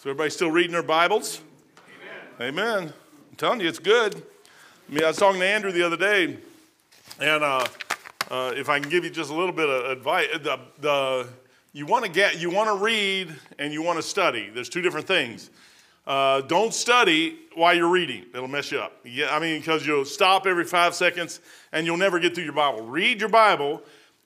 So everybody still reading their Bibles? Amen. Amen. I'm telling you, it's good. I mean, I was talking to Andrew the other day, and uh, uh, if I can give you just a little bit of advice, the, the you want to get, you want to read, and you want to study. There's two different things. Uh, don't study while you're reading; it'll mess you up. Yeah, I mean, because you'll stop every five seconds, and you'll never get through your Bible. Read your Bible,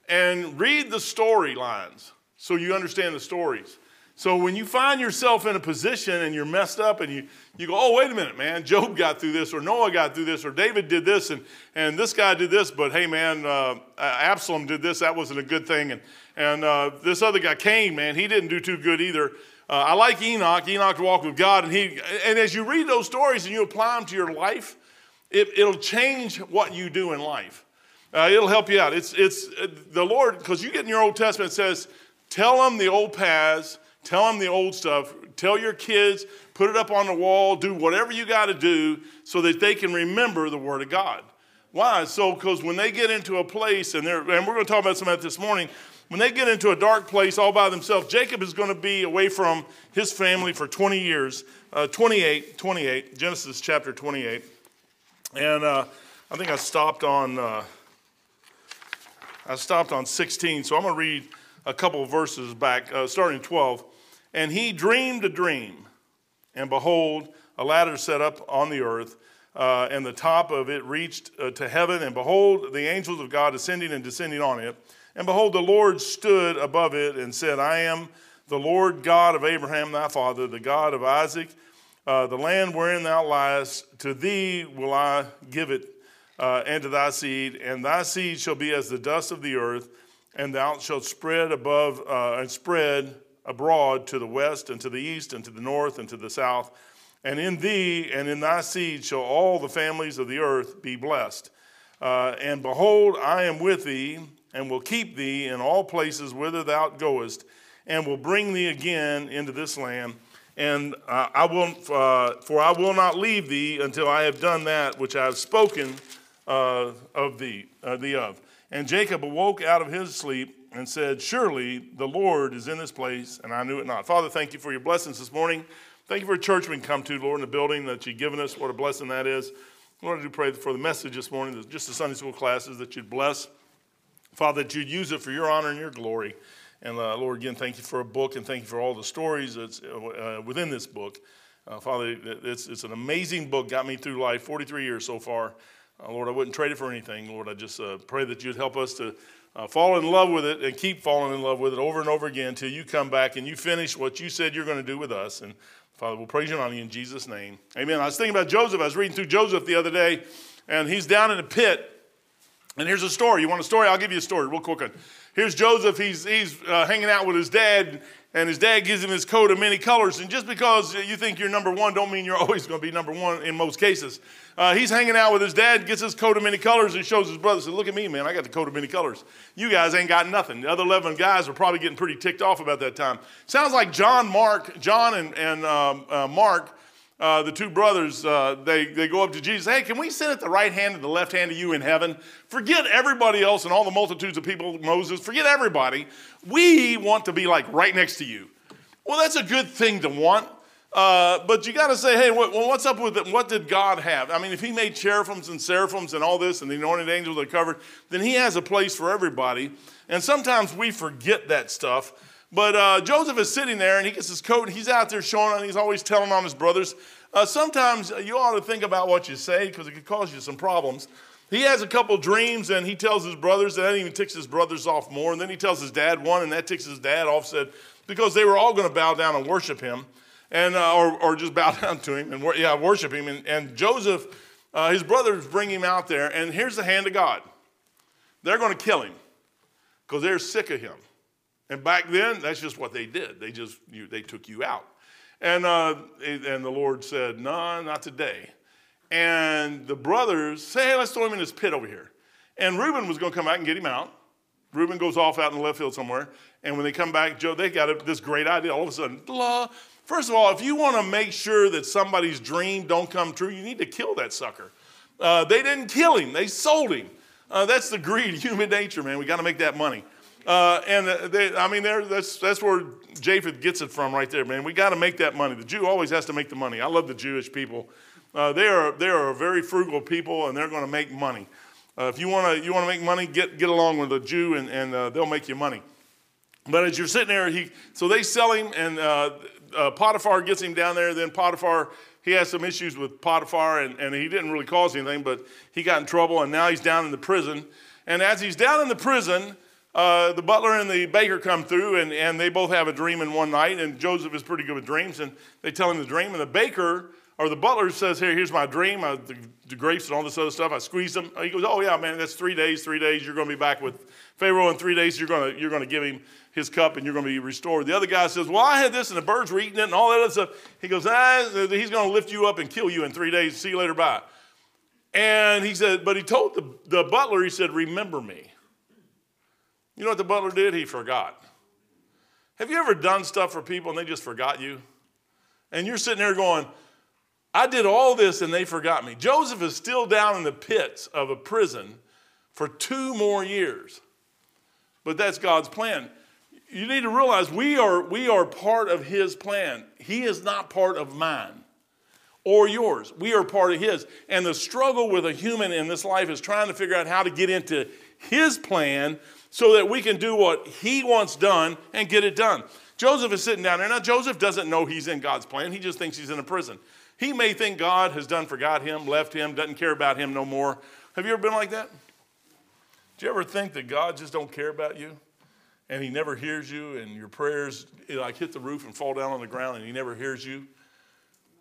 and read the storylines so you understand the stories. So when you find yourself in a position and you're messed up and you, you go, oh, wait a minute, man, Job got through this, or Noah got through this, or David did this, and, and this guy did this, but hey, man, uh, Absalom did this, that wasn't a good thing. And, and uh, this other guy, Cain, man, he didn't do too good either. Uh, I like Enoch. Enoch walked with God, and he, and as you read those stories and you apply them to your life, it, it'll change what you do in life. Uh, it'll help you out. It's, it's uh, the Lord, because you get in your Old Testament, says, tell them the old paths Tell them the old stuff. Tell your kids, put it up on the wall, do whatever you got to do so that they can remember the Word of God. Why? So, because when they get into a place, and, they're, and we're going to talk about some of that this morning, when they get into a dark place all by themselves, Jacob is going to be away from his family for 20 years, uh, 28, 28, Genesis chapter 28. And uh, I think I stopped on, uh, I stopped on 16, so I'm going to read a couple verses back, uh, starting 12. And he dreamed a dream, and behold, a ladder set up on the earth, uh, and the top of it reached uh, to heaven, and behold, the angels of God ascending and descending on it. And behold, the Lord stood above it and said, I am the Lord God of Abraham thy father, the God of Isaac. Uh, the land wherein thou liest, to thee will I give it, uh, and to thy seed, and thy seed shall be as the dust of the earth, and thou shalt spread above uh, and spread abroad to the west and to the east and to the north and to the south. And in thee and in thy seed shall all the families of the earth be blessed. Uh, and behold, I am with thee and will keep thee in all places whither thou goest, and will bring thee again into this land. And uh, I will, uh, for I will not leave thee until I have done that which I have spoken uh, of thee, uh, thee of. And Jacob awoke out of his sleep and said, Surely the Lord is in this place, and I knew it not. Father, thank you for your blessings this morning. Thank you for a church we can come to, Lord, in the building that you've given us. What a blessing that is. Lord, I do pray for the message this morning, just the Sunday school classes, that you'd bless. Father, that you'd use it for your honor and your glory. And uh, Lord, again, thank you for a book and thank you for all the stories that's uh, within this book. Uh, Father, it's, it's an amazing book, got me through life, 43 years so far. Uh, Lord, I wouldn't trade it for anything. Lord, I just uh, pray that you'd help us to uh, fall in love with it and keep falling in love with it over and over again until you come back and you finish what you said you're going to do with us. And Father, we'll praise you and you in Jesus' name. Amen. I was thinking about Joseph. I was reading through Joseph the other day, and he's down in a pit. And here's a story. You want a story? I'll give you a story real quick. Here's Joseph. He's, he's uh, hanging out with his dad, and his dad gives him his coat of many colors. And just because you think you're number one, don't mean you're always going to be number one in most cases. Uh, he's hanging out with his dad, gets his coat of many colors, and shows his brother. Says, "Look at me, man! I got the coat of many colors. You guys ain't got nothing." The other eleven guys are probably getting pretty ticked off about that time. Sounds like John, Mark, John, and, and um, uh, Mark. Uh, the two brothers, uh, they, they go up to Jesus. Hey, can we sit at the right hand and the left hand of you in heaven? Forget everybody else and all the multitudes of people, Moses. Forget everybody. We want to be like right next to you. Well, that's a good thing to want. Uh, but you got to say, hey, what, well, what's up with it? What did God have? I mean, if He made cherubims and seraphims and all this and the anointed angels that covered, then He has a place for everybody. And sometimes we forget that stuff. But uh, Joseph is sitting there and he gets his coat and he's out there showing and he's always telling on his brothers. Uh, sometimes you ought to think about what you say because it could cause you some problems. He has a couple dreams and he tells his brothers, and that even ticks his brothers off more. And then he tells his dad one, and that ticks his dad off, said, because they were all going to bow down and worship him and uh, or, or just bow down to him and yeah, worship him. And, and Joseph, uh, his brothers bring him out there, and here's the hand of God. They're going to kill him because they're sick of him. And back then, that's just what they did. They just you, they took you out. And uh, and the Lord said, "No, not today." And the brothers say, "Hey, let's throw him in this pit over here." And Reuben was going to come back and get him out. Reuben goes off out in the left field somewhere. And when they come back, Joe, they got this great idea. All of a sudden, blah, First of all, if you want to make sure that somebody's dream don't come true, you need to kill that sucker. Uh, they didn't kill him; they sold him. Uh, that's the greed, human nature, man. We got to make that money. Uh, and they, I mean, that's, that's where Japheth gets it from right there, man. We got to make that money. The Jew always has to make the money. I love the Jewish people. Uh, they, are, they are a very frugal people, and they're going to make money. Uh, if you want to you wanna make money, get, get along with a Jew, and, and uh, they'll make you money. But as you're sitting there, he, so they sell him, and uh, uh, Potiphar gets him down there. Then Potiphar, he has some issues with Potiphar, and, and he didn't really cause anything, but he got in trouble, and now he's down in the prison. And as he's down in the prison, uh, the butler and the baker come through, and, and they both have a dream in one night. And Joseph is pretty good with dreams, and they tell him the dream. And the baker or the butler says, "Here, here's my dream. I, the, the, grapes and all this other stuff. I squeeze them." He goes, "Oh yeah, man, that's three days. Three days. You're going to be back with Pharaoh in three days. You're going to you're going to give him his cup, and you're going to be restored." The other guy says, "Well, I had this, and the birds were eating it, and all that other stuff." He goes, "Ah, he's going to lift you up and kill you in three days. See you later. Bye." And he said, but he told the, the butler, he said, "Remember me." You know what the butler did? He forgot. Have you ever done stuff for people and they just forgot you? And you're sitting there going, I did all this and they forgot me. Joseph is still down in the pits of a prison for two more years. But that's God's plan. You need to realize we are, we are part of his plan. He is not part of mine or yours. We are part of his. And the struggle with a human in this life is trying to figure out how to get into his plan so that we can do what he wants done and get it done. Joseph is sitting down there. Now, Joseph doesn't know he's in God's plan, he just thinks he's in a prison. He may think God has done forgot him, left him, doesn't care about him no more. Have you ever been like that? Do you ever think that God just don't care about you? And he never hears you, and your prayers like hit the roof and fall down on the ground, and he never hears you.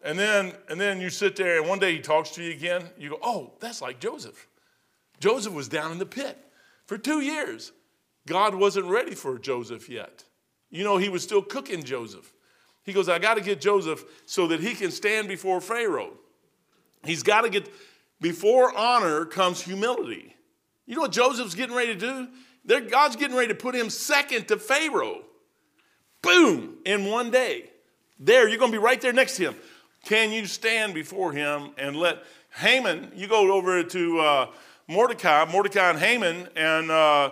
And then, and then you sit there, and one day he talks to you again. You go, "Oh, that's like Joseph. Joseph was down in the pit for two years. God wasn't ready for Joseph yet. You know, he was still cooking Joseph. He goes, I got to get Joseph so that he can stand before Pharaoh. He's got to get, before honor comes humility. You know what Joseph's getting ready to do? They're, God's getting ready to put him second to Pharaoh. Boom, in one day. There, you're going to be right there next to him. Can you stand before him and let Haman, you go over to uh, Mordecai, Mordecai and Haman, and uh,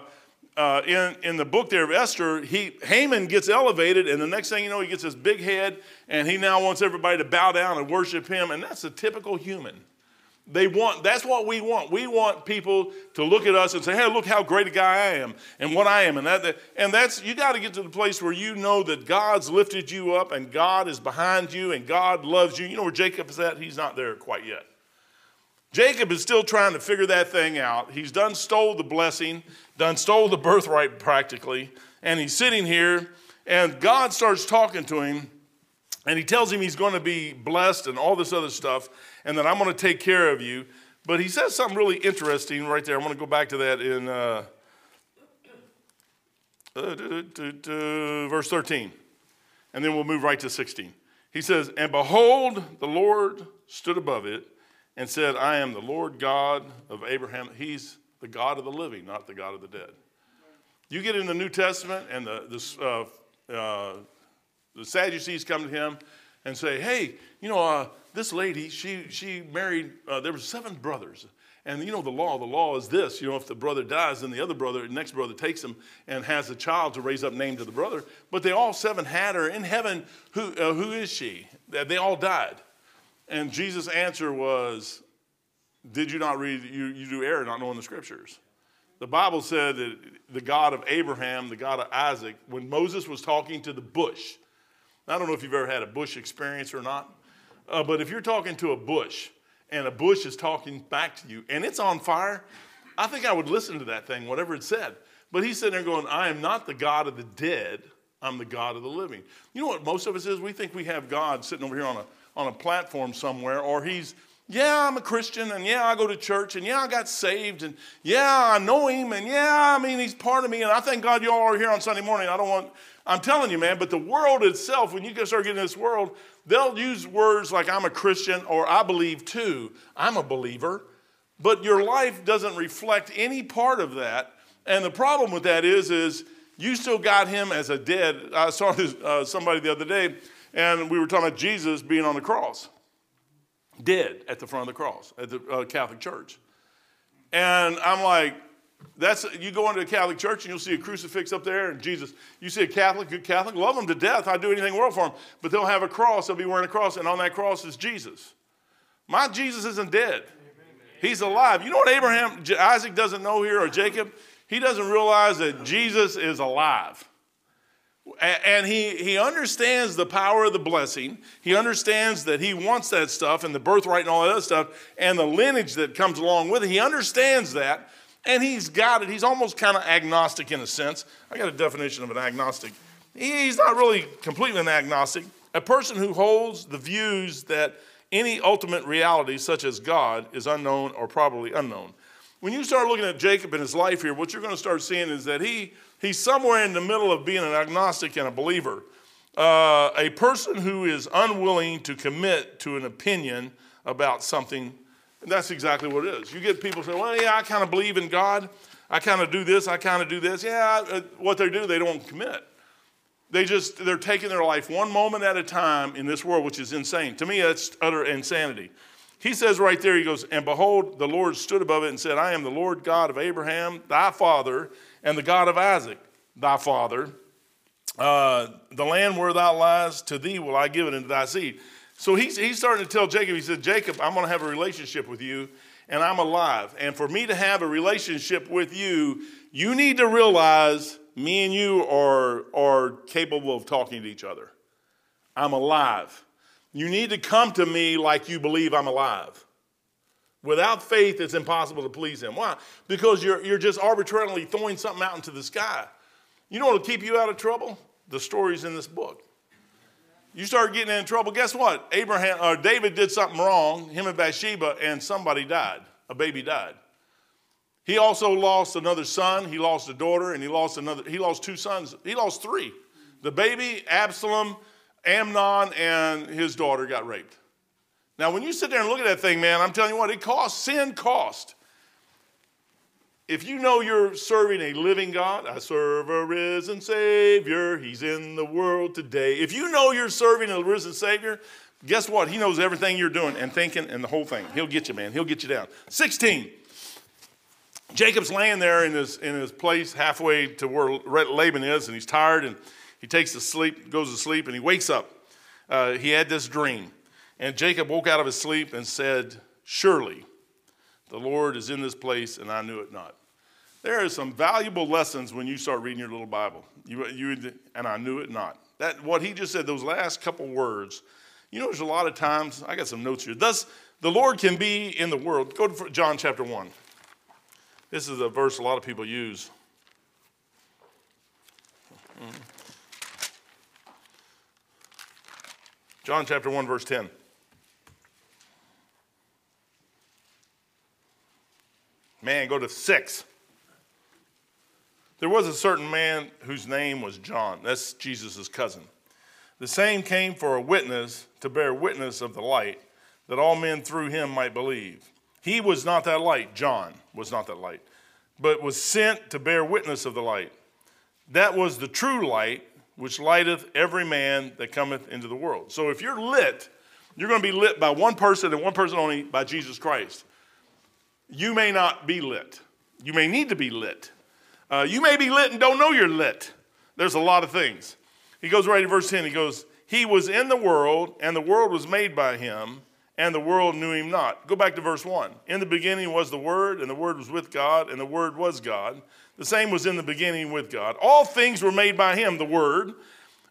uh, in, in the book there of Esther, he, Haman gets elevated, and the next thing you know, he gets this big head, and he now wants everybody to bow down and worship him, and that's a typical human. They want, that's what we want. We want people to look at us and say, hey, look how great a guy I am and what I am. And, that, and that's, you got to get to the place where you know that God's lifted you up and God is behind you and God loves you. You know where Jacob is at? He's not there quite yet. Jacob is still trying to figure that thing out. He's done stole the blessing, done stole the birthright practically, and he's sitting here, and God starts talking to him, and he tells him he's going to be blessed and all this other stuff, and that I'm going to take care of you. But he says something really interesting right there. I'm going to go back to that in uh, uh, verse 13, and then we'll move right to 16. He says, And behold, the Lord stood above it and said, I am the Lord God of Abraham. He's the God of the living, not the God of the dead. You get in the New Testament, and the, the, uh, uh, the Sadducees come to him and say, Hey, you know, uh, this lady, she, she married, uh, there were seven brothers. And you know, the law, the law is this you know, if the brother dies, then the other brother, the next brother takes him and has a child to raise up name to the brother. But they all seven had her in heaven. Who, uh, who is she? They all died. And Jesus' answer was, Did you not read, you, you do error not knowing the scriptures? The Bible said that the God of Abraham, the God of Isaac, when Moses was talking to the bush, I don't know if you've ever had a bush experience or not, uh, but if you're talking to a bush and a bush is talking back to you and it's on fire, I think I would listen to that thing, whatever it said. But he's sitting there going, I am not the God of the dead, I'm the God of the living. You know what most of us is? We think we have God sitting over here on a on a platform somewhere, or he's, yeah, I'm a Christian, and yeah, I go to church, and yeah, I got saved, and yeah, I know him, and yeah, I mean, he's part of me, and I thank God y'all are here on Sunday morning. I don't want, I'm telling you, man, but the world itself, when you start getting in this world, they'll use words like I'm a Christian or I believe too. I'm a believer, but your life doesn't reflect any part of that. And the problem with that is, is you still got him as a dead. I saw this, uh, somebody the other day and we were talking about Jesus being on the cross, dead at the front of the cross at the uh, Catholic Church. And I'm like, That's you go into a Catholic church and you'll see a crucifix up there and Jesus. You see a Catholic, good Catholic, love them to death. I'd do anything in the world for them. But they'll have a cross. They'll be wearing a cross, and on that cross is Jesus. My Jesus isn't dead. He's alive. You know what Abraham, Isaac doesn't know here, or Jacob? He doesn't realize that Jesus is alive. And he, he understands the power of the blessing. He understands that he wants that stuff and the birthright and all that other stuff and the lineage that comes along with it. He understands that and he's got it. He's almost kind of agnostic in a sense. I got a definition of an agnostic. He's not really completely an agnostic. A person who holds the views that any ultimate reality, such as God, is unknown or probably unknown. When you start looking at Jacob and his life here, what you're going to start seeing is that he, he's somewhere in the middle of being an agnostic and a believer. Uh, a person who is unwilling to commit to an opinion about something, and that's exactly what it is. You get people say, well, yeah, I kind of believe in God. I kind of do this, I kind of do this. Yeah, uh, what they do, they don't commit. They just, they're taking their life one moment at a time in this world, which is insane. To me, that's utter insanity. He says right there, he goes, And behold, the Lord stood above it and said, I am the Lord God of Abraham, thy father, and the God of Isaac, thy father. Uh, the land where thou liest, to thee will I give it into thy seed. So he's, he's starting to tell Jacob, he said, Jacob, I'm going to have a relationship with you, and I'm alive. And for me to have a relationship with you, you need to realize me and you are, are capable of talking to each other. I'm alive. You need to come to me like you believe I'm alive. Without faith, it's impossible to please him. Why? Because you're, you're just arbitrarily throwing something out into the sky. You know what will keep you out of trouble? The stories in this book. You start getting in trouble, guess what? Abraham or David did something wrong, him and Bathsheba, and somebody died. A baby died. He also lost another son, he lost a daughter, and he lost another, he lost two sons. He lost three. The baby, Absalom, Amnon, and his daughter got raped. Now, when you sit there and look at that thing, man, I'm telling you what, it costs, sin cost. If you know you're serving a living God, I serve a risen Savior, He's in the world today. If you know you're serving a risen Savior, guess what? He knows everything you're doing and thinking and the whole thing. He'll get you, man. He'll get you down. 16. Jacob's laying there in his, in his place halfway to where Laban is, and he's tired, and he takes to sleep, goes to sleep, and he wakes up. Uh, he had this dream. And Jacob woke out of his sleep and said, Surely the Lord is in this place, and I knew it not. There are some valuable lessons when you start reading your little Bible. You, you, and I knew it not. That what he just said, those last couple words. You know, there's a lot of times. I got some notes here. Thus, the Lord can be in the world. Go to John chapter one. This is a verse a lot of people use. John chapter 1, verse 10. Man, go to 6. There was a certain man whose name was John. That's Jesus' cousin. The same came for a witness to bear witness of the light, that all men through him might believe. He was not that light, John was not that light, but was sent to bear witness of the light. That was the true light, which lighteth every man that cometh into the world. So if you're lit, you're going to be lit by one person and one person only, by Jesus Christ. You may not be lit. You may need to be lit. Uh, you may be lit and don't know you're lit. There's a lot of things. He goes right to verse 10. He goes, He was in the world, and the world was made by him, and the world knew him not. Go back to verse 1. In the beginning was the Word, and the Word was with God, and the Word was God. The same was in the beginning with God. All things were made by him, the Word,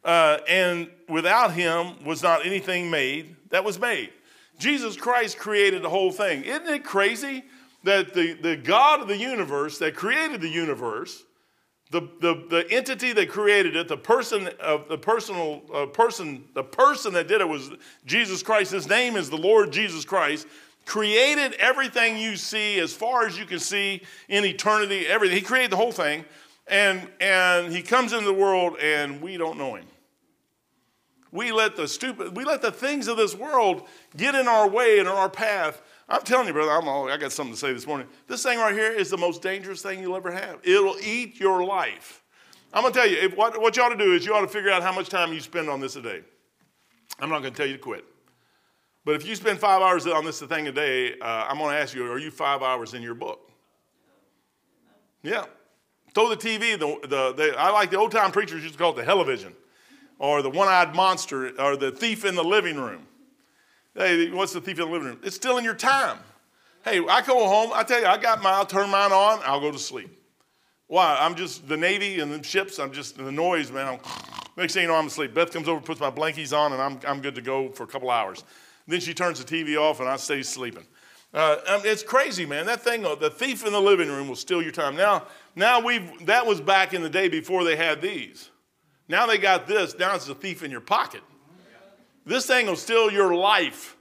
uh, and without him was not anything made that was made. Jesus Christ created the whole thing. Isn't it crazy that the, the God of the universe that created the universe the, the, the entity that created it, the person of the personal uh, person, the person that did it was Jesus Christ. His name is the Lord Jesus Christ. Created everything you see as far as you can see in eternity, everything. He created the whole thing. And, and he comes into the world and we don't know him. We let the stupid, we let the things of this world get in our way and in our path I'm telling you, brother, I'm all, I got something to say this morning. This thing right here is the most dangerous thing you'll ever have. It'll eat your life. I'm going to tell you, if, what, what you ought to do is you ought to figure out how much time you spend on this a day. I'm not going to tell you to quit. But if you spend five hours on this thing a day, uh, I'm going to ask you, are you five hours in your book? Yeah. Throw the TV, the, the, the, I like the old time preachers used to call it the television or the one eyed monster or the thief in the living room. Hey, what's the thief in the living room? It's still in your time. Hey, I go home, I tell you, I got my, I'll turn mine on, I'll go to sleep. Why? I'm just the Navy and the ships, I'm just the noise, man. I'm, next thing you know, I'm asleep. Beth comes over, puts my blankies on, and I'm, I'm good to go for a couple hours. Then she turns the TV off, and I stay sleeping. Uh, um, it's crazy, man. That thing, uh, the thief in the living room will steal your time. Now, now we've that was back in the day before they had these. Now they got this. Now it's a thief in your pocket. This thing will steal your life.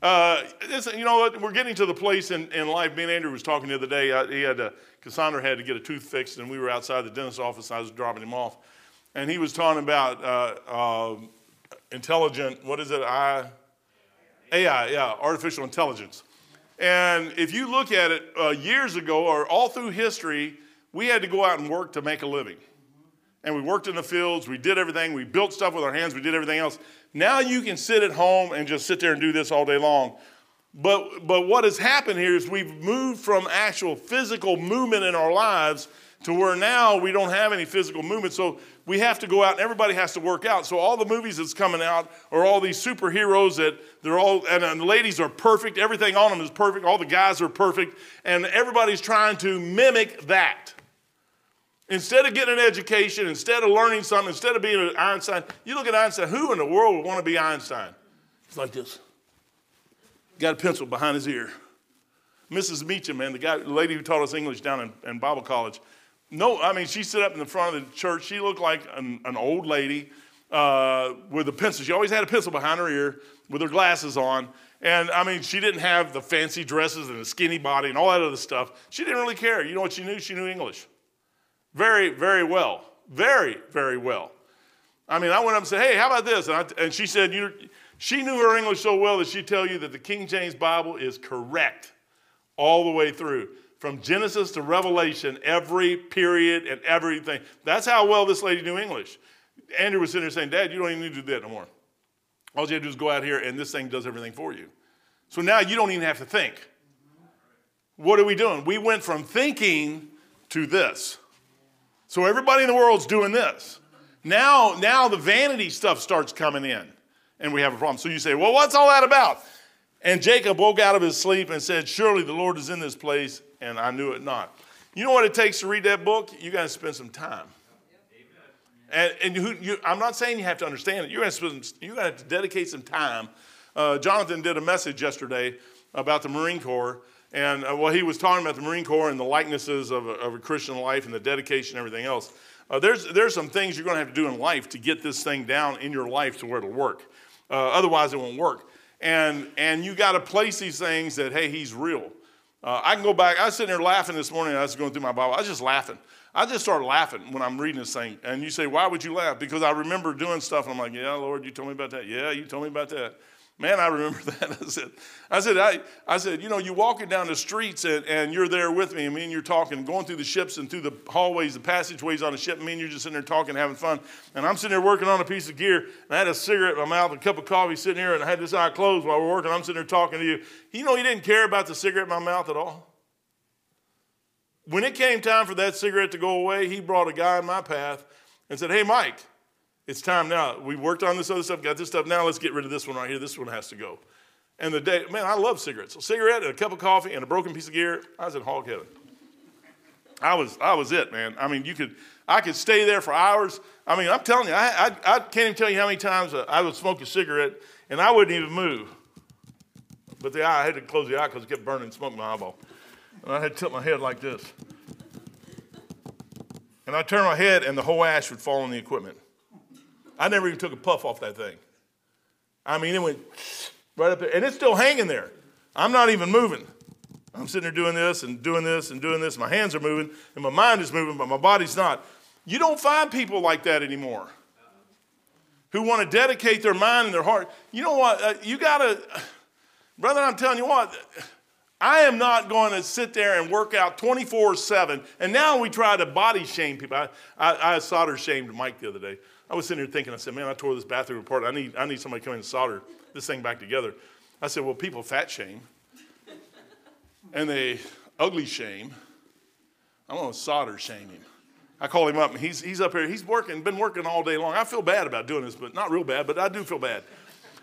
Uh, this, you know what? We're getting to the place in, in life. Me and Andrew was talking the other day. Uh, he had to, Cassandra had to get a tooth fixed, and we were outside the dentist's office. I was dropping him off, and he was talking about uh, um, intelligent. What is it? I, AI. Yeah, artificial intelligence. And if you look at it, uh, years ago or all through history, we had to go out and work to make a living. And we worked in the fields, we did everything, we built stuff with our hands, we did everything else. Now you can sit at home and just sit there and do this all day long. But, but what has happened here is we've moved from actual physical movement in our lives to where now we don't have any physical movement. So we have to go out and everybody has to work out. So all the movies that's coming out are all these superheroes that they're all, and, and the ladies are perfect. Everything on them is perfect. All the guys are perfect. And everybody's trying to mimic that. Instead of getting an education, instead of learning something, instead of being an Einstein, you look at Einstein, who in the world would want to be Einstein? It's like this. Got a pencil behind his ear. Mrs. Meacham, man, the guy, the lady who taught us English down in, in Bible college, no, I mean, she stood up in the front of the church. She looked like an, an old lady uh, with a pencil. She always had a pencil behind her ear with her glasses on. And I mean, she didn't have the fancy dresses and the skinny body and all that other stuff. She didn't really care. You know what she knew? She knew English. Very, very well. Very, very well. I mean, I went up and said, hey, how about this? And, I, and she said, you she knew her English so well that she'd tell you that the King James Bible is correct all the way through from Genesis to Revelation, every period and everything. That's how well this lady knew English. Andrew was sitting there saying, Dad, you don't even need to do that no more. All you have to do is go out here and this thing does everything for you. So now you don't even have to think. What are we doing? We went from thinking to this. So everybody in the world's doing this. Now, now the vanity stuff starts coming in, and we have a problem. So you say, well, what's all that about? And Jacob woke out of his sleep and said, Surely the Lord is in this place, and I knew it not. You know what it takes to read that book? You got to spend some time. And, and you, I'm not saying you have to understand it. You're going to, you're going to have to dedicate some time. Uh, Jonathan did a message yesterday about the Marine Corps. And uh, he was talking about the Marine Corps and the likenesses of a, of a Christian life and the dedication and everything else. Uh, there's, there's some things you're going to have to do in life to get this thing down in your life to where it'll work. Uh, otherwise, it won't work. And, and you got to place these things that, hey, he's real. Uh, I can go back. I was sitting there laughing this morning. I was going through my Bible. I was just laughing. I just started laughing when I'm reading this thing. And you say, why would you laugh? Because I remember doing stuff. And I'm like, yeah, Lord, you told me about that. Yeah, you told me about that. Man, I remember that. I said, I said, I, I said, you know, you're walking down the streets and, and you're there with me. I mean, you're talking, going through the ships and through the hallways, the passageways on the ship. I mean, you're just sitting there talking, having fun. And I'm sitting there working on a piece of gear. And I had a cigarette in my mouth, a cup of coffee sitting here, and I had this eye closed while we're working. I'm sitting there talking to you. You know, he didn't care about the cigarette in my mouth at all. When it came time for that cigarette to go away, he brought a guy in my path and said, Hey, Mike, it's time now. We worked on this other stuff, got this stuff. Now let's get rid of this one right here. This one has to go. And the day, man, I love cigarettes. A cigarette and a cup of coffee and a broken piece of gear. I was in hog heaven. I was, I was it, man. I mean, you could, I could stay there for hours. I mean, I'm telling you, I, I, I can't even tell you how many times I would smoke a cigarette and I wouldn't even move. But the eye, I had to close the eye because it kept burning smoke in my eyeball. And I had to tilt my head like this. And I turn my head and the whole ash would fall on the equipment. I never even took a puff off that thing. I mean, it went right up there, and it's still hanging there. I'm not even moving. I'm sitting there doing this and doing this and doing this. My hands are moving, and my mind is moving, but my body's not. You don't find people like that anymore who want to dedicate their mind and their heart. You know what? Uh, you got to, brother, I'm telling you what, I am not going to sit there and work out 24 7. And now we try to body shame people. I, I, I solder shamed Mike the other day. I was sitting here thinking, I said, man, I tore this bathroom apart. I need, I need somebody to come in and solder this thing back together. I said, well, people fat shame and they ugly shame, I'm going to solder shame him. I call him up and he's, he's up here. He's working, been working all day long. I feel bad about doing this, but not real bad, but I do feel bad.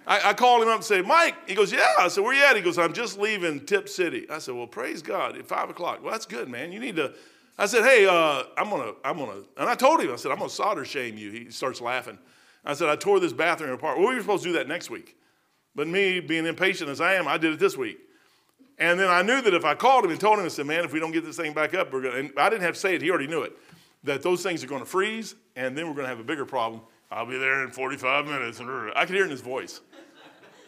I, I him up and say, Mike, he goes, yeah. I said, where you at? He goes, I'm just leaving Tipp City. I said, well, praise God at five o'clock. Well, that's good, man. You need to, I said, hey, uh, I'm gonna, I'm gonna, and I told him, I said, I'm gonna solder shame you. He starts laughing. I said, I tore this bathroom apart. Well, we were supposed to do that next week. But me, being impatient as I am, I did it this week. And then I knew that if I called him and told him, I said, man, if we don't get this thing back up, we're to, and I didn't have to say it, he already knew it, that those things are going to freeze, and then we're going to have a bigger problem. I'll be there in 45 minutes. I could hear in his voice.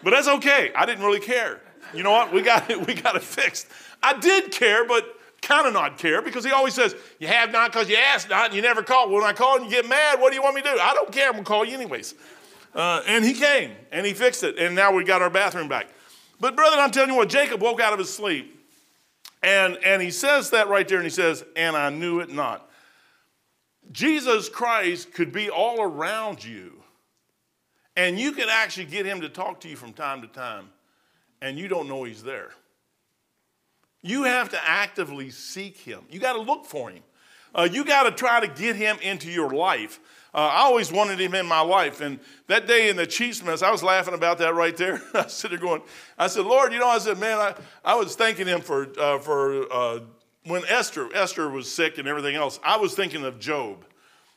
But that's okay. I didn't really care. You know what? We got it, we got it fixed. I did care, but kind of not care because he always says, You have not because you asked not and you never called. When I call and you get mad, what do you want me to do? I don't care. I'm going to call you anyways. Uh, and he came and he fixed it. And now we got our bathroom back. But, brother, I'm telling you what, Jacob woke out of his sleep. And, and he says that right there, and he says, And I knew it not. Jesus Christ could be all around you, and you could actually get him to talk to you from time to time, and you don't know he's there. You have to actively seek him, you got to look for him. Uh, you got to try to get him into your life. Uh, I always wanted him in my life. And that day in the Chiefs mess, I was laughing about that right there. I was sitting there going, I said, Lord, you know, I said, man, I, I was thanking him for, uh, for uh, when Esther, Esther was sick and everything else, I was thinking of Job.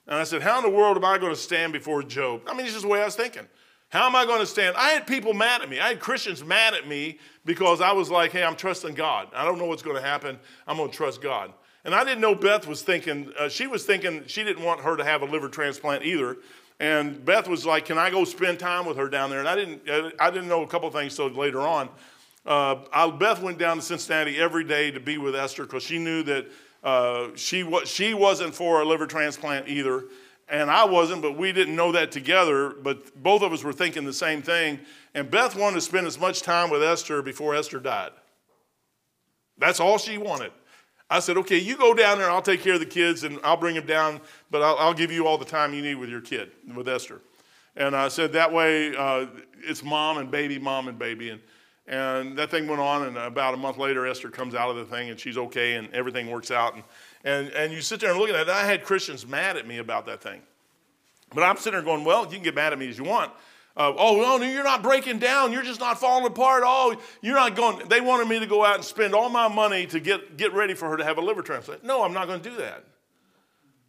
And I said, how in the world am I going to stand before Job? I mean, it's just the way I was thinking. How am I going to stand? I had people mad at me. I had Christians mad at me because I was like, hey, I'm trusting God. I don't know what's going to happen. I'm going to trust God. And I didn't know Beth was thinking, uh, she was thinking she didn't want her to have a liver transplant either. And Beth was like, Can I go spend time with her down there? And I didn't, uh, I didn't know a couple things so later on. Uh, I, Beth went down to Cincinnati every day to be with Esther because she knew that uh, she, wa- she wasn't for a liver transplant either. And I wasn't, but we didn't know that together. But both of us were thinking the same thing. And Beth wanted to spend as much time with Esther before Esther died. That's all she wanted. I said, okay, you go down there, I'll take care of the kids and I'll bring them down, but I'll, I'll give you all the time you need with your kid, with Esther. And I said, that way uh, it's mom and baby, mom and baby. And, and that thing went on, and about a month later, Esther comes out of the thing and she's okay and everything works out. And, and, and you sit there and look at that. I had Christians mad at me about that thing. But I'm sitting there going, well, you can get mad at me as you want. Uh, oh, no, you're not breaking down. You're just not falling apart. Oh, you're not going. They wanted me to go out and spend all my money to get, get ready for her to have a liver transplant. No, I'm not going to do that.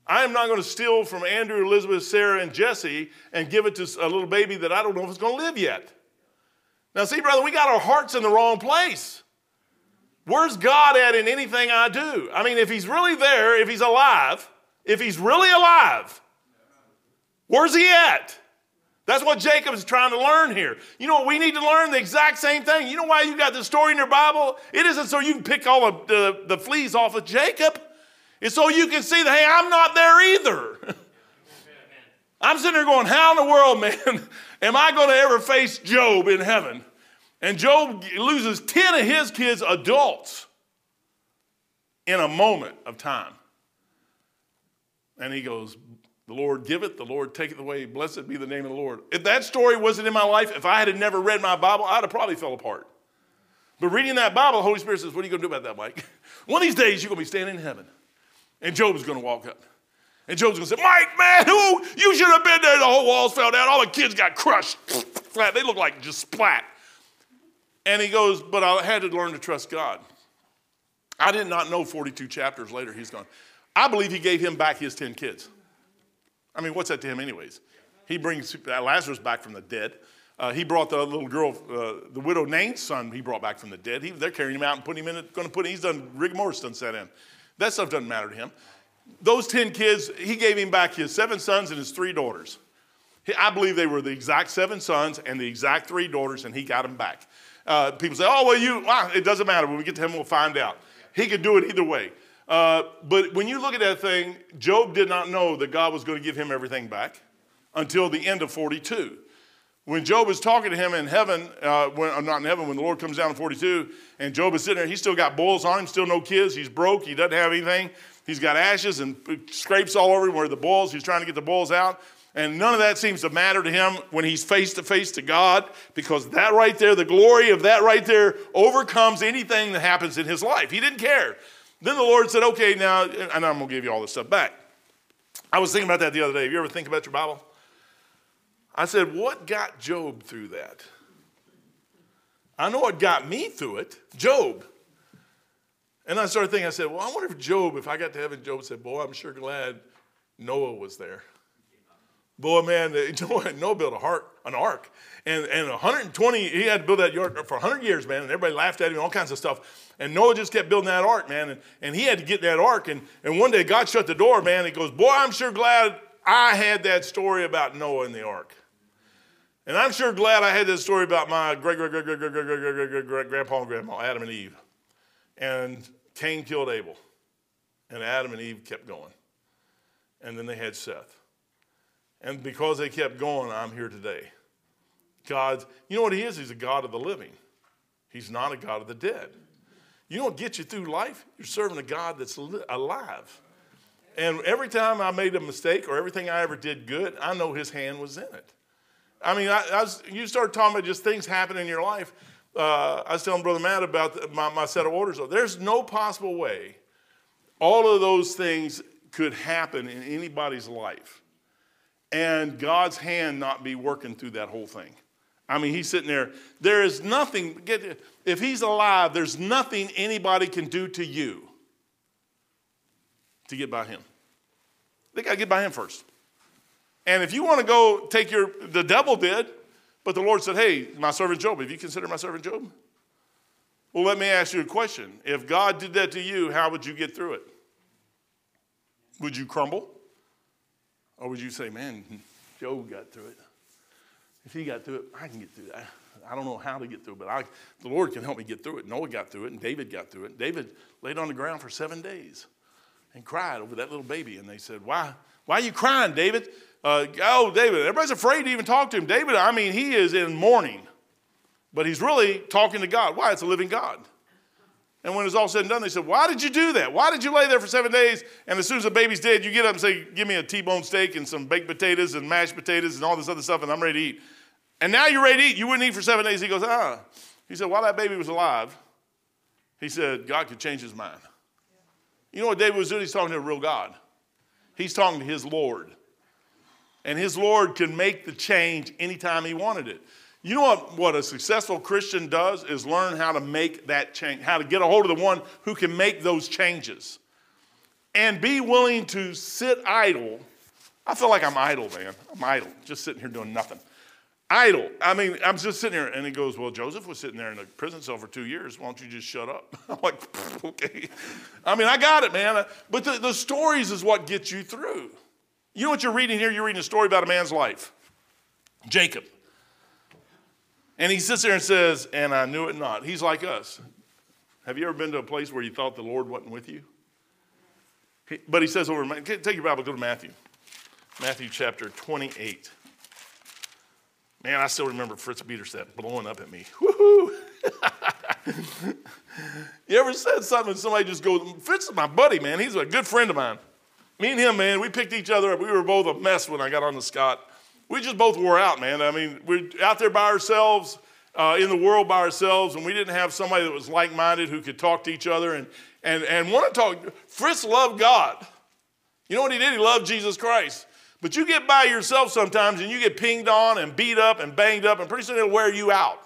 I am not going to steal from Andrew, Elizabeth, Sarah, and Jesse and give it to a little baby that I don't know if it's going to live yet. Now, see, brother, we got our hearts in the wrong place. Where's God at in anything I do? I mean, if He's really there, if He's alive, if He's really alive, where's He at? That's what Jacob is trying to learn here. You know what? We need to learn the exact same thing. You know why you got the story in your Bible? It isn't so you can pick all the, the, the fleas off of Jacob. It's so you can see that, hey, I'm not there either. I'm sitting there going, how in the world, man, am I going to ever face Job in heaven? And Job loses 10 of his kids, adults, in a moment of time. And he goes, the Lord giveth, the Lord taketh away. Blessed be the name of the Lord. If that story wasn't in my life, if I had never read my Bible, I'd have probably fell apart. But reading that Bible, the Holy Spirit says, What are you going to do about that, Mike? One of these days, you're going to be standing in heaven. And Job's going to walk up. And Job's going to say, Mike, man, who? You should have been there. The whole walls fell down. All the kids got crushed. Flat. They look like just splat. And he goes, But I had to learn to trust God. I did not know 42 chapters later he's gone. I believe he gave him back his 10 kids. I mean, what's that to him, anyways? He brings Lazarus back from the dead. Uh, he brought the little girl, uh, the widow Nain's son, he brought back from the dead. He, they're carrying him out and putting him in, going to put he's done, rigor mortis done set in. That stuff doesn't matter to him. Those 10 kids, he gave him back his seven sons and his three daughters. He, I believe they were the exact seven sons and the exact three daughters, and he got them back. Uh, people say, oh, well, you, well, it doesn't matter. When we get to him, we'll find out. He could do it either way. Uh, but when you look at that thing, Job did not know that God was going to give him everything back until the end of 42. When Job is talking to him in heaven, uh, when, uh, not in heaven, when the Lord comes down in 42, and Job is sitting there, he's still got boils on him, still no kids, he's broke, he doesn't have anything. He's got ashes and scrapes all over him where the boils, he's trying to get the boils out. And none of that seems to matter to him when he's face to face to God, because that right there, the glory of that right there, overcomes anything that happens in his life. He didn't care. Then the Lord said, okay, now, and I'm going to give you all this stuff back. I was thinking about that the other day. Have you ever think about your Bible? I said, what got Job through that? I know what got me through it, Job. And I started thinking, I said, well, I wonder if Job, if I got to heaven, Job said, boy, I'm sure glad Noah was there. Boy, man, Noah, built a heart, an ark. And, and 120, he had to build that ark for 100 years, man. And everybody laughed at him, all kinds of stuff. And Noah just kept building that ark, man. And, and he had to get that ark. And, and one day God shut the door, man. He goes, Boy, I'm sure glad I had that story about Noah and the ark. And I'm sure glad I had that story about my great, great, great, great, great, great, great, great, great, great grandpa and grandma, Adam and Eve. And Cain killed Abel. And Adam and Eve kept going. And then they had Seth. And because they kept going, I'm here today. God, you know what He is? He's a God of the living, He's not a God of the dead. You don't get you through life? You're serving a God that's alive. And every time I made a mistake or everything I ever did good, I know His hand was in it. I mean, I, I was, you start talking about just things happen in your life. Uh, I was telling Brother Matt about the, my, my set of orders. There's no possible way all of those things could happen in anybody's life and God's hand not be working through that whole thing. I mean, he's sitting there. There is nothing, get, if he's alive, there's nothing anybody can do to you to get by him. They got to get by him first. And if you want to go take your, the devil did, but the Lord said, hey, my servant Job, have you considered my servant Job? Well, let me ask you a question. If God did that to you, how would you get through it? Would you crumble? Or would you say, man, Job got through it? If he got through it, I can get through that. I don't know how to get through it, but I, the Lord can help me get through it. Noah got through it, and David got through it. David laid on the ground for seven days and cried over that little baby. And they said, Why, why are you crying, David? Uh, oh, David, everybody's afraid to even talk to him. David, I mean, he is in mourning, but he's really talking to God. Why? It's a living God. And when it was all said and done, they said, Why did you do that? Why did you lay there for seven days? And as soon as the baby's dead, you get up and say, Give me a T bone steak and some baked potatoes and mashed potatoes and all this other stuff, and I'm ready to eat. And now you're ready to eat. You wouldn't eat for seven days. He goes, Ah. He said, While that baby was alive, he said, God could change his mind. You know what David was doing? He's talking to a real God, he's talking to his Lord. And his Lord can make the change anytime he wanted it. You know what, what a successful Christian does is learn how to make that change, how to get a hold of the one who can make those changes. And be willing to sit idle. I feel like I'm idle, man. I'm idle, just sitting here doing nothing. Idle. I mean, I'm just sitting here, and he goes, Well, Joseph was sitting there in a prison cell for two years. Why don't you just shut up? I'm like, Okay. I mean, I got it, man. But the, the stories is what gets you through. You know what you're reading here? You're reading a story about a man's life Jacob. And he sits there and says, And I knew it not. He's like us. Have you ever been to a place where you thought the Lord wasn't with you? But he says over, take your Bible, go to Matthew. Matthew chapter 28. Man, I still remember Fritz Biederstedt blowing up at me. Woohoo! you ever said something and somebody just goes, Fritz is my buddy, man. He's a good friend of mine. Me and him, man, we picked each other up. We were both a mess when I got on the Scott we just both wore out, man. I mean, we're out there by ourselves, uh, in the world by ourselves, and we didn't have somebody that was like minded who could talk to each other and, and, and want to talk. Fritz loved God. You know what he did? He loved Jesus Christ. But you get by yourself sometimes and you get pinged on and beat up and banged up, and pretty soon it'll wear you out.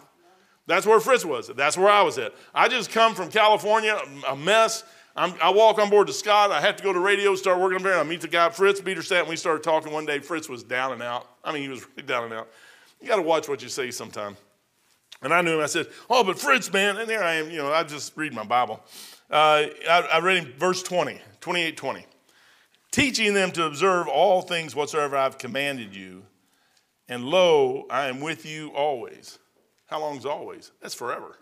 That's where Fritz was. That's where I was at. I just come from California, a mess. I'm, i walk on board to Scott. I have to go to radio, start working up there. I meet the guy, Fritz Biederstadt, and we started talking one day. Fritz was down and out. I mean, he was really down and out. You got to watch what you say sometime. And I knew him. I said, Oh, but Fritz, man. And there I am. You know, I just read my Bible. Uh, I, I read him verse 20, 28 20. Teaching them to observe all things whatsoever I've commanded you. And lo, I am with you always. How long's always? That's forever.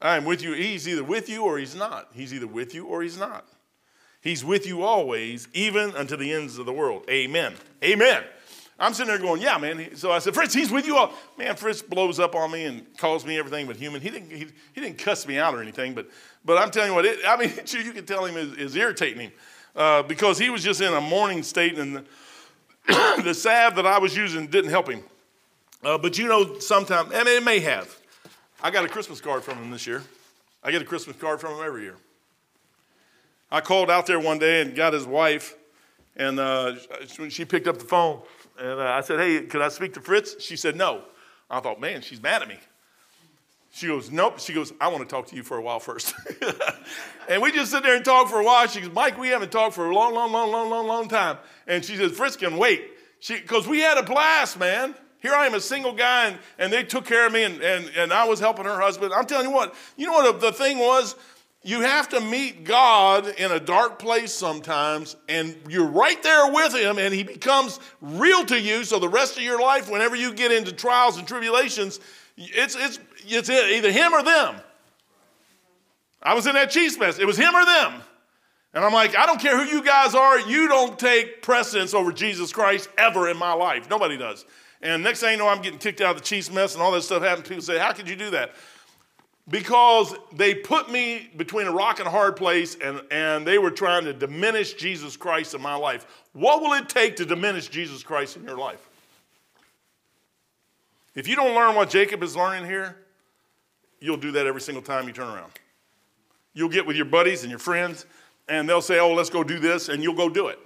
I am with you. He's either with you or he's not. He's either with you or he's not. He's with you always, even unto the ends of the world. Amen. Amen. I'm sitting there going, yeah, man. So I said, Fritz, he's with you all. Man, Fritz blows up on me and calls me everything but human. He didn't, he, he didn't cuss me out or anything, but, but I'm telling you what, it, I mean, you can tell him is, is irritating him uh, because he was just in a mourning state and the, the salve that I was using didn't help him. Uh, but you know, sometimes, I mean, it may have. I got a Christmas card from him this year. I get a Christmas card from him every year. I called out there one day and got his wife, and uh, she picked up the phone. And uh, I said, Hey, could I speak to Fritz? She said, No. I thought, Man, she's mad at me. She goes, Nope. She goes, I want to talk to you for a while first. and we just sit there and talk for a while. She goes, Mike, we haven't talked for a long, long, long, long, long, long time. And she says, Fritz can wait. She, because we had a blast, man. Here I am, a single guy, and, and they took care of me, and, and, and I was helping her husband. I'm telling you what, you know what the thing was? You have to meet God in a dark place sometimes, and you're right there with Him, and He becomes real to you. So the rest of your life, whenever you get into trials and tribulations, it's, it's, it's either Him or them. I was in that chief's mess. It was Him or them. And I'm like, I don't care who you guys are, you don't take precedence over Jesus Christ ever in my life. Nobody does. And next thing you know, I'm getting kicked out of the chief's mess and all this stuff happens. People say, How could you do that? because they put me between a rock and a hard place and, and they were trying to diminish Jesus Christ in my life. What will it take to diminish Jesus Christ in your life? If you don't learn what Jacob is learning here, you'll do that every single time you turn around. You'll get with your buddies and your friends, and they'll say, Oh, let's go do this, and you'll go do it.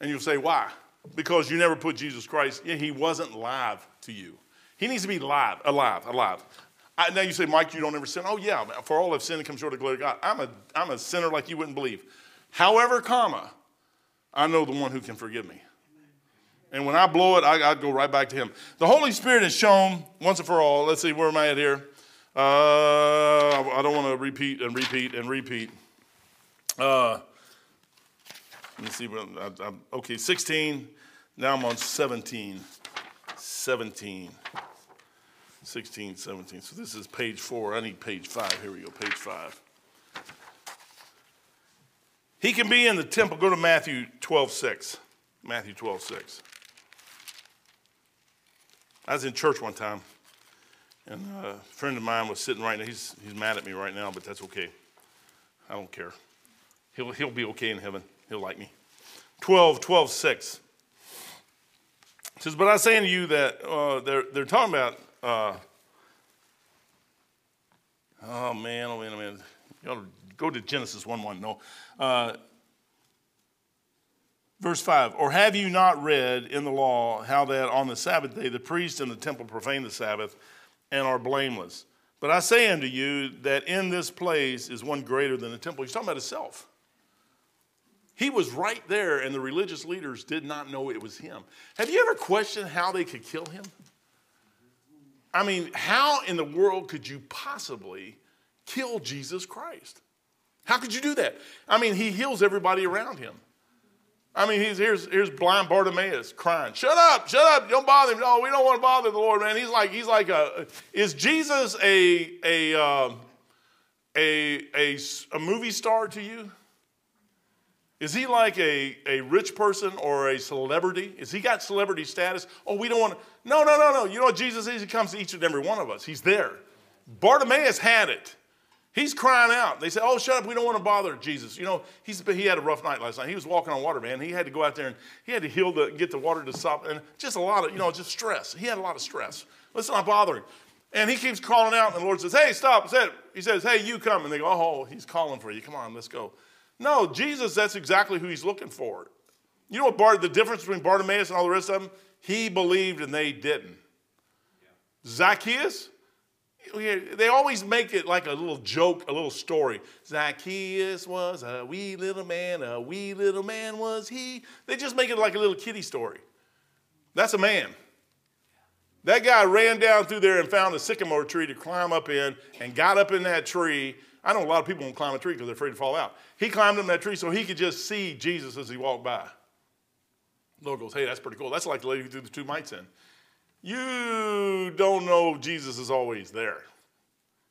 And you'll say, Why? Because you never put Jesus Christ, yeah, he wasn't live to you. He needs to be live, alive, alive. I, now you say, Mike, you don't ever sin. Oh, yeah, for all have sinned and come short of the glory of God. I'm a, I'm a sinner like you wouldn't believe. However, comma, I know the one who can forgive me. And when I blow it, I, I go right back to him. The Holy Spirit is shown once and for all. Let's see, where am I at here? Uh, I don't want to repeat and repeat and repeat. Uh, let me see. I, I, okay, 16. Now I'm on 17. 17. 16, 17. So this is page four. I need page five. Here we go, page five. He can be in the temple. Go to Matthew 12, 6. Matthew 12, 6. I was in church one time, and uh, a friend of mine was sitting right now. He's, he's mad at me right now, but that's okay. I don't care. He'll, he'll be okay in heaven. He'll like me. 12, 12, 6. It says, But I say unto you that uh, they're, they're talking about uh, oh man, oh man, oh man. To go to Genesis 1 1. No. Uh, verse 5 Or have you not read in the law how that on the Sabbath day the priest in the temple profane the Sabbath and are blameless? But I say unto you that in this place is one greater than the temple. He's talking about himself. He was right there, and the religious leaders did not know it was him. Have you ever questioned how they could kill him? I mean, how in the world could you possibly kill Jesus Christ? How could you do that? I mean, he heals everybody around him. I mean, he's, here's, here's blind Bartimaeus crying, shut up, shut up, don't bother him. No, we don't want to bother the Lord, man. He's like, he's like a, is Jesus a, a, um, a, a, a movie star to you? Is he like a, a rich person or a celebrity? Is he got celebrity status? Oh, we don't want to. No, no, no, no. You know what Jesus is? He comes to each and every one of us. He's there. Bartimaeus had it. He's crying out. They say, Oh, shut up. We don't want to bother Jesus. You know, he's, he had a rough night last night. He was walking on water, man. He had to go out there and he had to heal the, get the water to stop. And just a lot of, you know, just stress. He had a lot of stress. Let's not bother him. And he keeps calling out, and the Lord says, Hey, stop. He says, Hey, you come. And they go, Oh, he's calling for you. Come on, let's go. No, Jesus, that's exactly who he's looking for. You know what Bart, the difference between Bartimaeus and all the rest of them? He believed and they didn't. Yeah. Zacchaeus, they always make it like a little joke, a little story. Zacchaeus was a wee little man, a wee little man was he. They just make it like a little kitty story. That's a man. That guy ran down through there and found a sycamore tree to climb up in and got up in that tree I know a lot of people won't climb a tree because they're afraid to fall out. He climbed up that tree so he could just see Jesus as he walked by. Lord goes, hey, that's pretty cool. That's like the lady who threw the two mites in. You don't know Jesus is always there.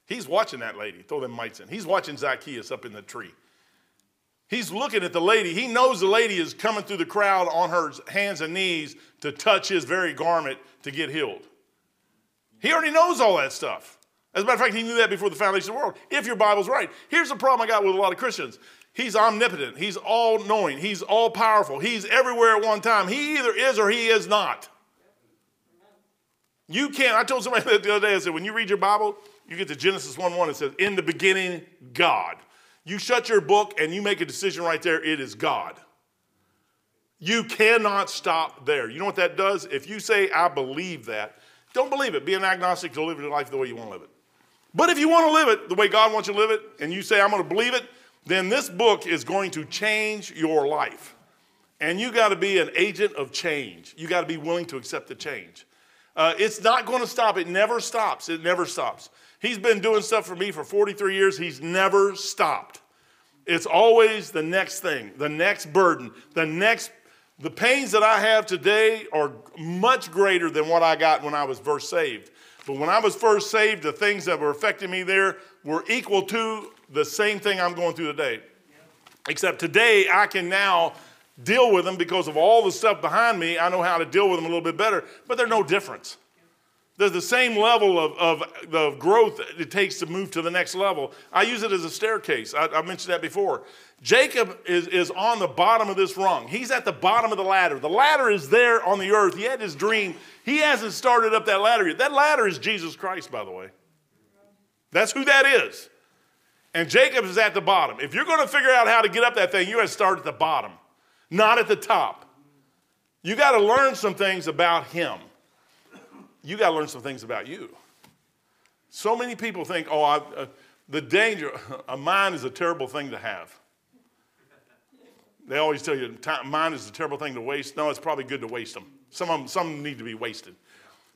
He's watching that lady throw them mites in. He's watching Zacchaeus up in the tree. He's looking at the lady. He knows the lady is coming through the crowd on her hands and knees to touch his very garment to get healed. He already knows all that stuff. As a matter of fact, he knew that before the foundation of the world, if your Bible's right. Here's the problem I got with a lot of Christians He's omnipotent, He's all knowing, He's all powerful, He's everywhere at one time. He either is or He is not. You can't. I told somebody the other day, I said, when you read your Bible, you get to Genesis 1 1, it says, In the beginning, God. You shut your book and you make a decision right there, it is God. You cannot stop there. You know what that does? If you say, I believe that, don't believe it. Be an agnostic to live your life the way you want to live it. But if you want to live it the way God wants you to live it, and you say, I'm going to believe it, then this book is going to change your life. And you got to be an agent of change. You got to be willing to accept the change. Uh, it's not going to stop. It never stops. It never stops. He's been doing stuff for me for 43 years. He's never stopped. It's always the next thing, the next burden, the next. The pains that I have today are much greater than what I got when I was first saved. But when I was first saved, the things that were affecting me there were equal to the same thing I'm going through today. Except today, I can now deal with them because of all the stuff behind me. I know how to deal with them a little bit better, but they're no difference. There's the same level of, of the growth it takes to move to the next level. I use it as a staircase. I, I mentioned that before. Jacob is, is on the bottom of this rung. He's at the bottom of the ladder. The ladder is there on the earth. He had his dream. He hasn't started up that ladder yet. That ladder is Jesus Christ, by the way. That's who that is. And Jacob is at the bottom. If you're going to figure out how to get up that thing, you got to start at the bottom, not at the top. You got to learn some things about him you got to learn some things about you. So many people think, oh, I, uh, the danger, a mind is a terrible thing to have. They always tell you, mind is a terrible thing to waste. No, it's probably good to waste them. Some of them, some need to be wasted.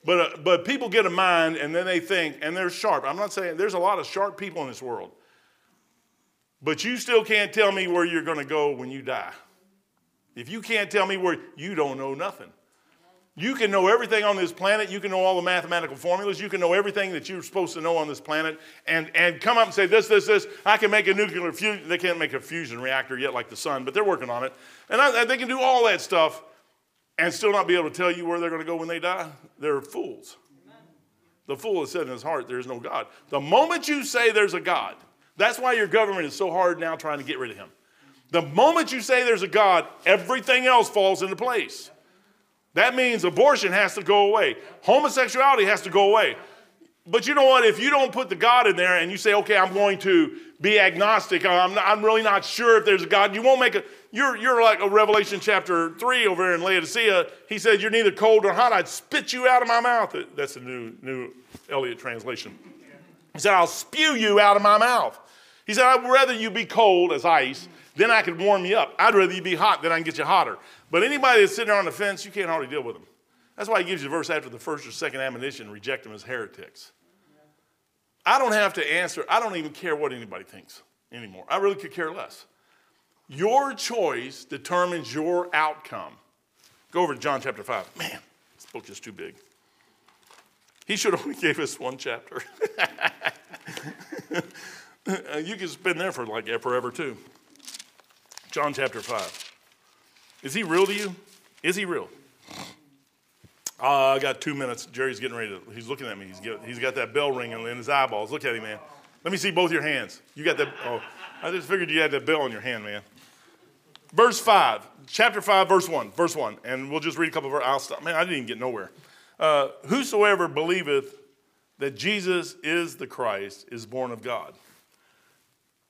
But, uh, but people get a mind and then they think, and they're sharp. I'm not saying there's a lot of sharp people in this world. But you still can't tell me where you're going to go when you die. If you can't tell me where, you don't know nothing. You can know everything on this planet. You can know all the mathematical formulas. You can know everything that you're supposed to know on this planet and, and come up and say, this, this, this. I can make a nuclear fusion. They can't make a fusion reactor yet like the sun, but they're working on it. And I, they can do all that stuff and still not be able to tell you where they're going to go when they die. They're fools. The fool has said in his heart, there is no God. The moment you say there's a God, that's why your government is so hard now trying to get rid of him. The moment you say there's a God, everything else falls into place. That means abortion has to go away. Homosexuality has to go away. But you know what? If you don't put the God in there and you say, okay, I'm going to be agnostic, uh, I'm, not, I'm really not sure if there's a God, you won't make a, you're, you're like a Revelation chapter 3 over in Laodicea. He said, You're neither cold nor hot. I'd spit you out of my mouth. That's the new, new Eliot translation. He said, I'll spew you out of my mouth. He said, I'd rather you be cold as ice, then I could warm you up. I'd rather you be hot, then I can get you hotter. But anybody that's sitting there on the fence, you can't hardly deal with them. That's why he gives you a verse after the first or second admonition reject them as heretics. I don't have to answer, I don't even care what anybody thinks anymore. I really could care less. Your choice determines your outcome. Go over to John chapter 5. Man, this book is too big. He should only gave us one chapter. you could spend there for like forever too. John chapter 5. Is he real to you? Is he real? Uh, I got two minutes. Jerry's getting ready to, he's looking at me. He's, get, he's got that bell ringing in his eyeballs. Look at him, man. Let me see both your hands. You got that, oh, I just figured you had that bell in your hand, man. Verse 5, chapter 5, verse 1, verse 1. And we'll just read a couple of verses. I'll stop. Man, I didn't even get nowhere. Uh, Whosoever believeth that Jesus is the Christ is born of God.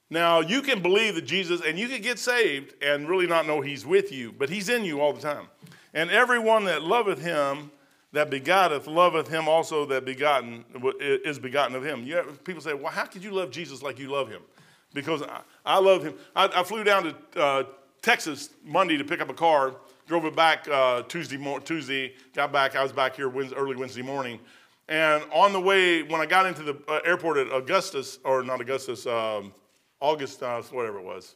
Now, you can believe that Jesus, and you can get saved and really not know he's with you, but he's in you all the time. And everyone that loveth him, that begotteth, loveth him also that begotten is begotten of him. Have, people say, well, how could you love Jesus like you love him? Because I, I love him. I, I, flew down to uh, Texas Monday to pick up a car, drove it back uh, Tuesday, Tuesday, got back. I was back here Wednesday, early Wednesday morning. And on the way, when I got into the uh, airport at Augustus, or not Augustus, um, August, uh, whatever it was.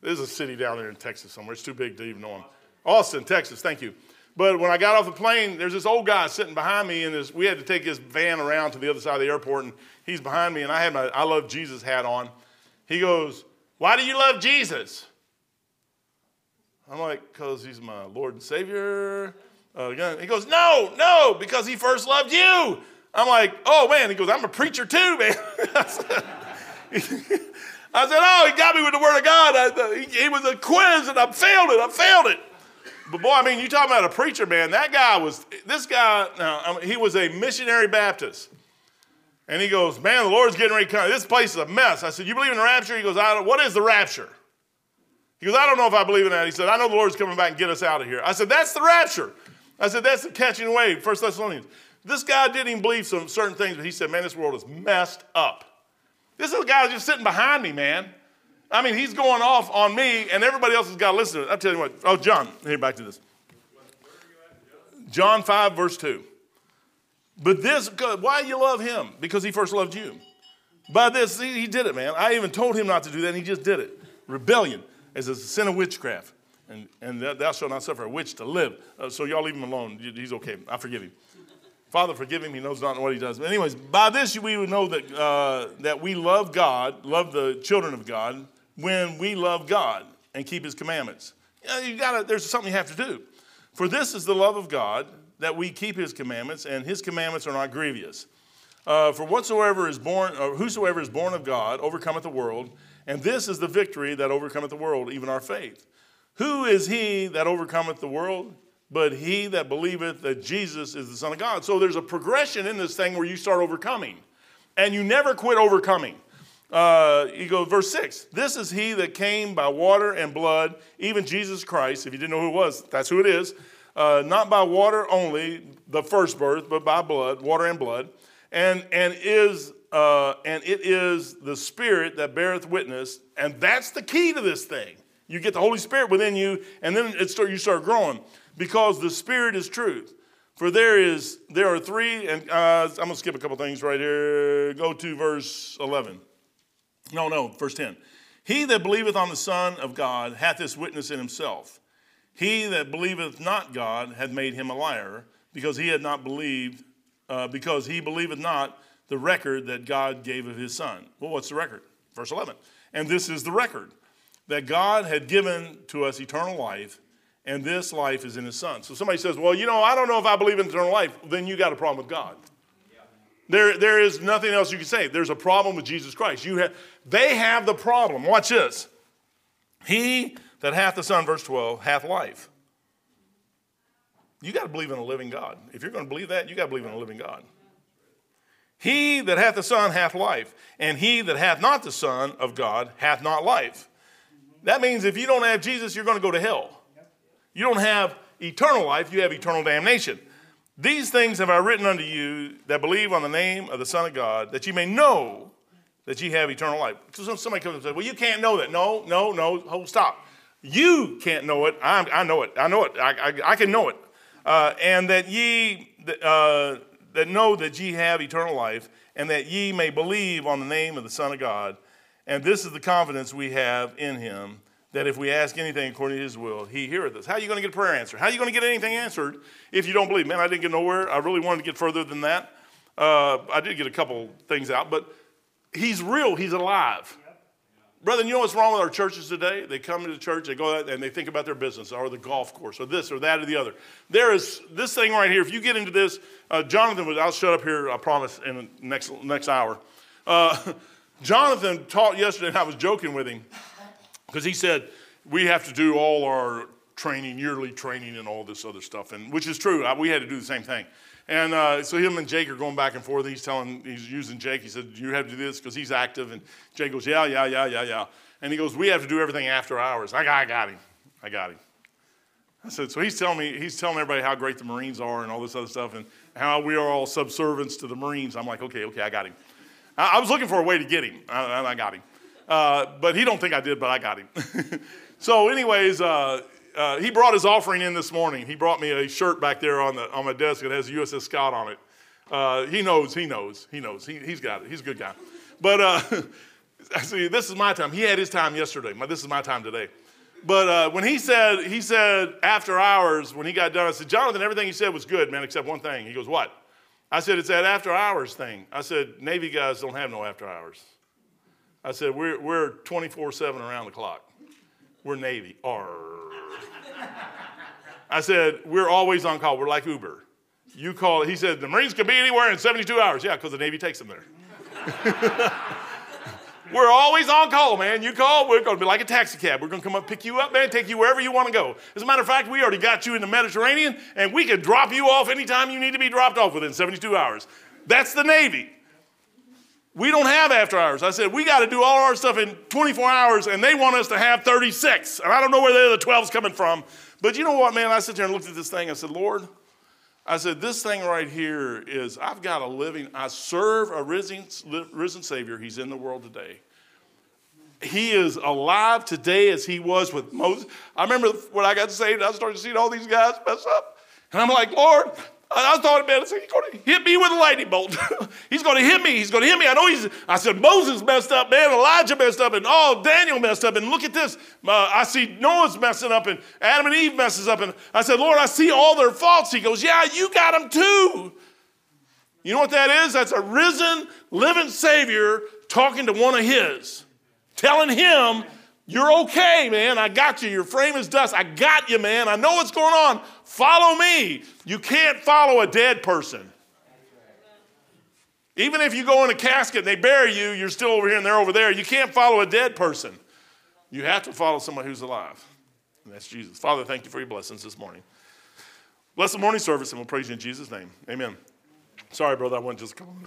There's a city down there in Texas somewhere. It's too big to even know them. Austin, Texas, thank you. But when I got off the plane, there's this old guy sitting behind me, and this, we had to take his van around to the other side of the airport, and he's behind me, and I had my I Love Jesus hat on. He goes, Why do you love Jesus? I'm like, Because he's my Lord and Savior. Uh, he goes, No, no, because he first loved you. I'm like, Oh, man. He goes, I'm a preacher too, man. I said, Oh, he got me with the Word of God. I, he, he was a quiz and I failed it. I failed it. But boy, I mean, you talking about a preacher, man. That guy was, this guy, now, I mean, he was a missionary Baptist. And he goes, Man, the Lord's getting ready to come. This place is a mess. I said, You believe in the rapture? He goes, I don't, What is the rapture? He goes, I don't know if I believe in that. He said, I know the Lord's coming back and get us out of here. I said, That's the rapture. I said, That's the catching away, First Thessalonians. This guy didn't even believe some certain things, but he said, Man, this world is messed up. This is a guy just sitting behind me, man. I mean, he's going off on me, and everybody else has got to listen to it. I'll tell you what. Oh, John, here, back to this. John 5, verse 2. But this, why you love him? Because he first loved you. By this, he, he did it, man. I even told him not to do that, and he just did it. Rebellion is a sin of witchcraft. And, and thou shalt not suffer a witch to live. Uh, so y'all leave him alone. He's okay. I forgive him. Father, forgive him. He knows not what he does. But anyways, by this we would know that, uh, that we love God, love the children of God, when we love God and keep his commandments. You, know, you gotta, there's something you have to do. For this is the love of God, that we keep his commandments, and his commandments are not grievous. Uh, for whatsoever is born, or whosoever is born of God overcometh the world, and this is the victory that overcometh the world, even our faith. Who is he that overcometh the world? But he that believeth that Jesus is the Son of God. So there's a progression in this thing where you start overcoming, and you never quit overcoming. Uh, you go, verse 6 This is he that came by water and blood, even Jesus Christ. If you didn't know who it was, that's who it is uh, not by water only, the first birth, but by blood, water and blood, and, and, is, uh, and it is the Spirit that beareth witness, and that's the key to this thing. You get the Holy Spirit within you, and then it start, you start growing because the Spirit is truth. For there is there are three, and uh, I'm to skip a couple things right here. Go to verse 11. No, no, verse 10. He that believeth on the Son of God hath this witness in himself. He that believeth not God hath made him a liar, because he had not believed, uh, because he believeth not the record that God gave of his Son. Well, what's the record? Verse 11. And this is the record that God had given to us eternal life, and this life is in his Son. So somebody says, Well, you know, I don't know if I believe in eternal life. Then you got a problem with God. There, there is nothing else you can say. There's a problem with Jesus Christ. You have, they have the problem. Watch this. He that hath the Son, verse 12, hath life. You got to believe in a living God. If you're going to believe that, you got to believe in a living God. He that hath the Son hath life, and he that hath not the Son of God hath not life. That means if you don't have Jesus, you're going to go to hell. You don't have eternal life, you have eternal damnation. These things have I written unto you that believe on the name of the Son of God, that you may know that ye have eternal life. So somebody comes and says, Well, you can't know that. No, no, no, hold, stop. You can't know it. I, I know it. I know it. I, I, I can know it. Uh, and that ye uh, that know that ye have eternal life, and that ye may believe on the name of the Son of God. And this is the confidence we have in him, that if we ask anything according to his will, he heareth us. How are you going to get a prayer answered? How are you going to get anything answered if you don't believe? Man, I didn't get nowhere. I really wanted to get further than that. Uh, I did get a couple things out, but he's real. He's alive. Brother, you know what's wrong with our churches today? They come to the church, they go out and they think about their business or the golf course or this or that or the other. There is this thing right here. If you get into this, uh, Jonathan was, I'll shut up here, I promise, in the next, next hour. Uh, Jonathan taught yesterday, and I was joking with him because he said, we have to do all our training, yearly training, and all this other stuff, and which is true. we had to do the same thing. And uh, so him and Jake are going back and forth. He's telling, he's using Jake. He said, "You have to do this because he's active." And Jake goes, "Yeah, yeah, yeah, yeah, yeah." And he goes, "We have to do everything after hours." I got, I got him. I got him. I said, so he's telling me, he's telling everybody how great the Marines are and all this other stuff, and how we are all subservients to the Marines. I'm like, okay, okay, I got him. I, I was looking for a way to get him. I, I got him. Uh, but he don't think I did, but I got him. so, anyways, uh, uh, he brought his offering in this morning. He brought me a shirt back there on, the, on my desk that has USS Scott on it. Uh, he knows, he knows, he knows. He, he's got it. He's a good guy. But uh, see, this is my time. He had his time yesterday. This is my time today. But when he said, he said after hours, when he got done, I said, Jonathan, everything you said was good, man, except one thing. He goes, what? I said, it's that after hours thing. I said, Navy guys don't have no after hours. I said, we're, we're 24 7 around the clock. We're Navy. I said, We're always on call. We're like Uber. You call, he said, The Marines can be anywhere in 72 hours. Yeah, because the Navy takes them there. We're always on call, man. You call, we're going to be like a taxi cab. We're going to come up, pick you up, man, take you wherever you want to go. As a matter of fact, we already got you in the Mediterranean, and we can drop you off anytime you need to be dropped off within 72 hours. That's the Navy. We don't have after hours. I said, we got to do all our stuff in 24 hours, and they want us to have 36. And I don't know where the other 12's coming from. But you know what, man? I sit there and looked at this thing. I said, Lord, I said, this thing right here is, I've got a living, I serve a risen, risen Savior. He's in the world today. He is alive today as he was with Moses. I remember when I got saved, I started seeing all these guys mess up. And I'm like, Lord, I thought about it. He's going to hit me with a lightning bolt. he's going to hit me. He's going to hit me. I know he's. I said Moses messed up, man. Elijah messed up, and oh, Daniel messed up. And look at this. Uh, I see Noah's messing up, and Adam and Eve messes up. And I said, Lord, I see all their faults. He goes, Yeah, you got them too. You know what that is? That's a risen, living Savior talking to one of His, telling him you're okay, man. I got you. Your frame is dust. I got you, man. I know what's going on. Follow me. You can't follow a dead person. Even if you go in a casket and they bury you, you're still over here and they're over there. You can't follow a dead person. You have to follow someone who's alive. And that's Jesus. Father, thank you for your blessings this morning. Bless the morning service and we'll praise you in Jesus' name. Amen. Sorry, brother, I went just a couple minutes.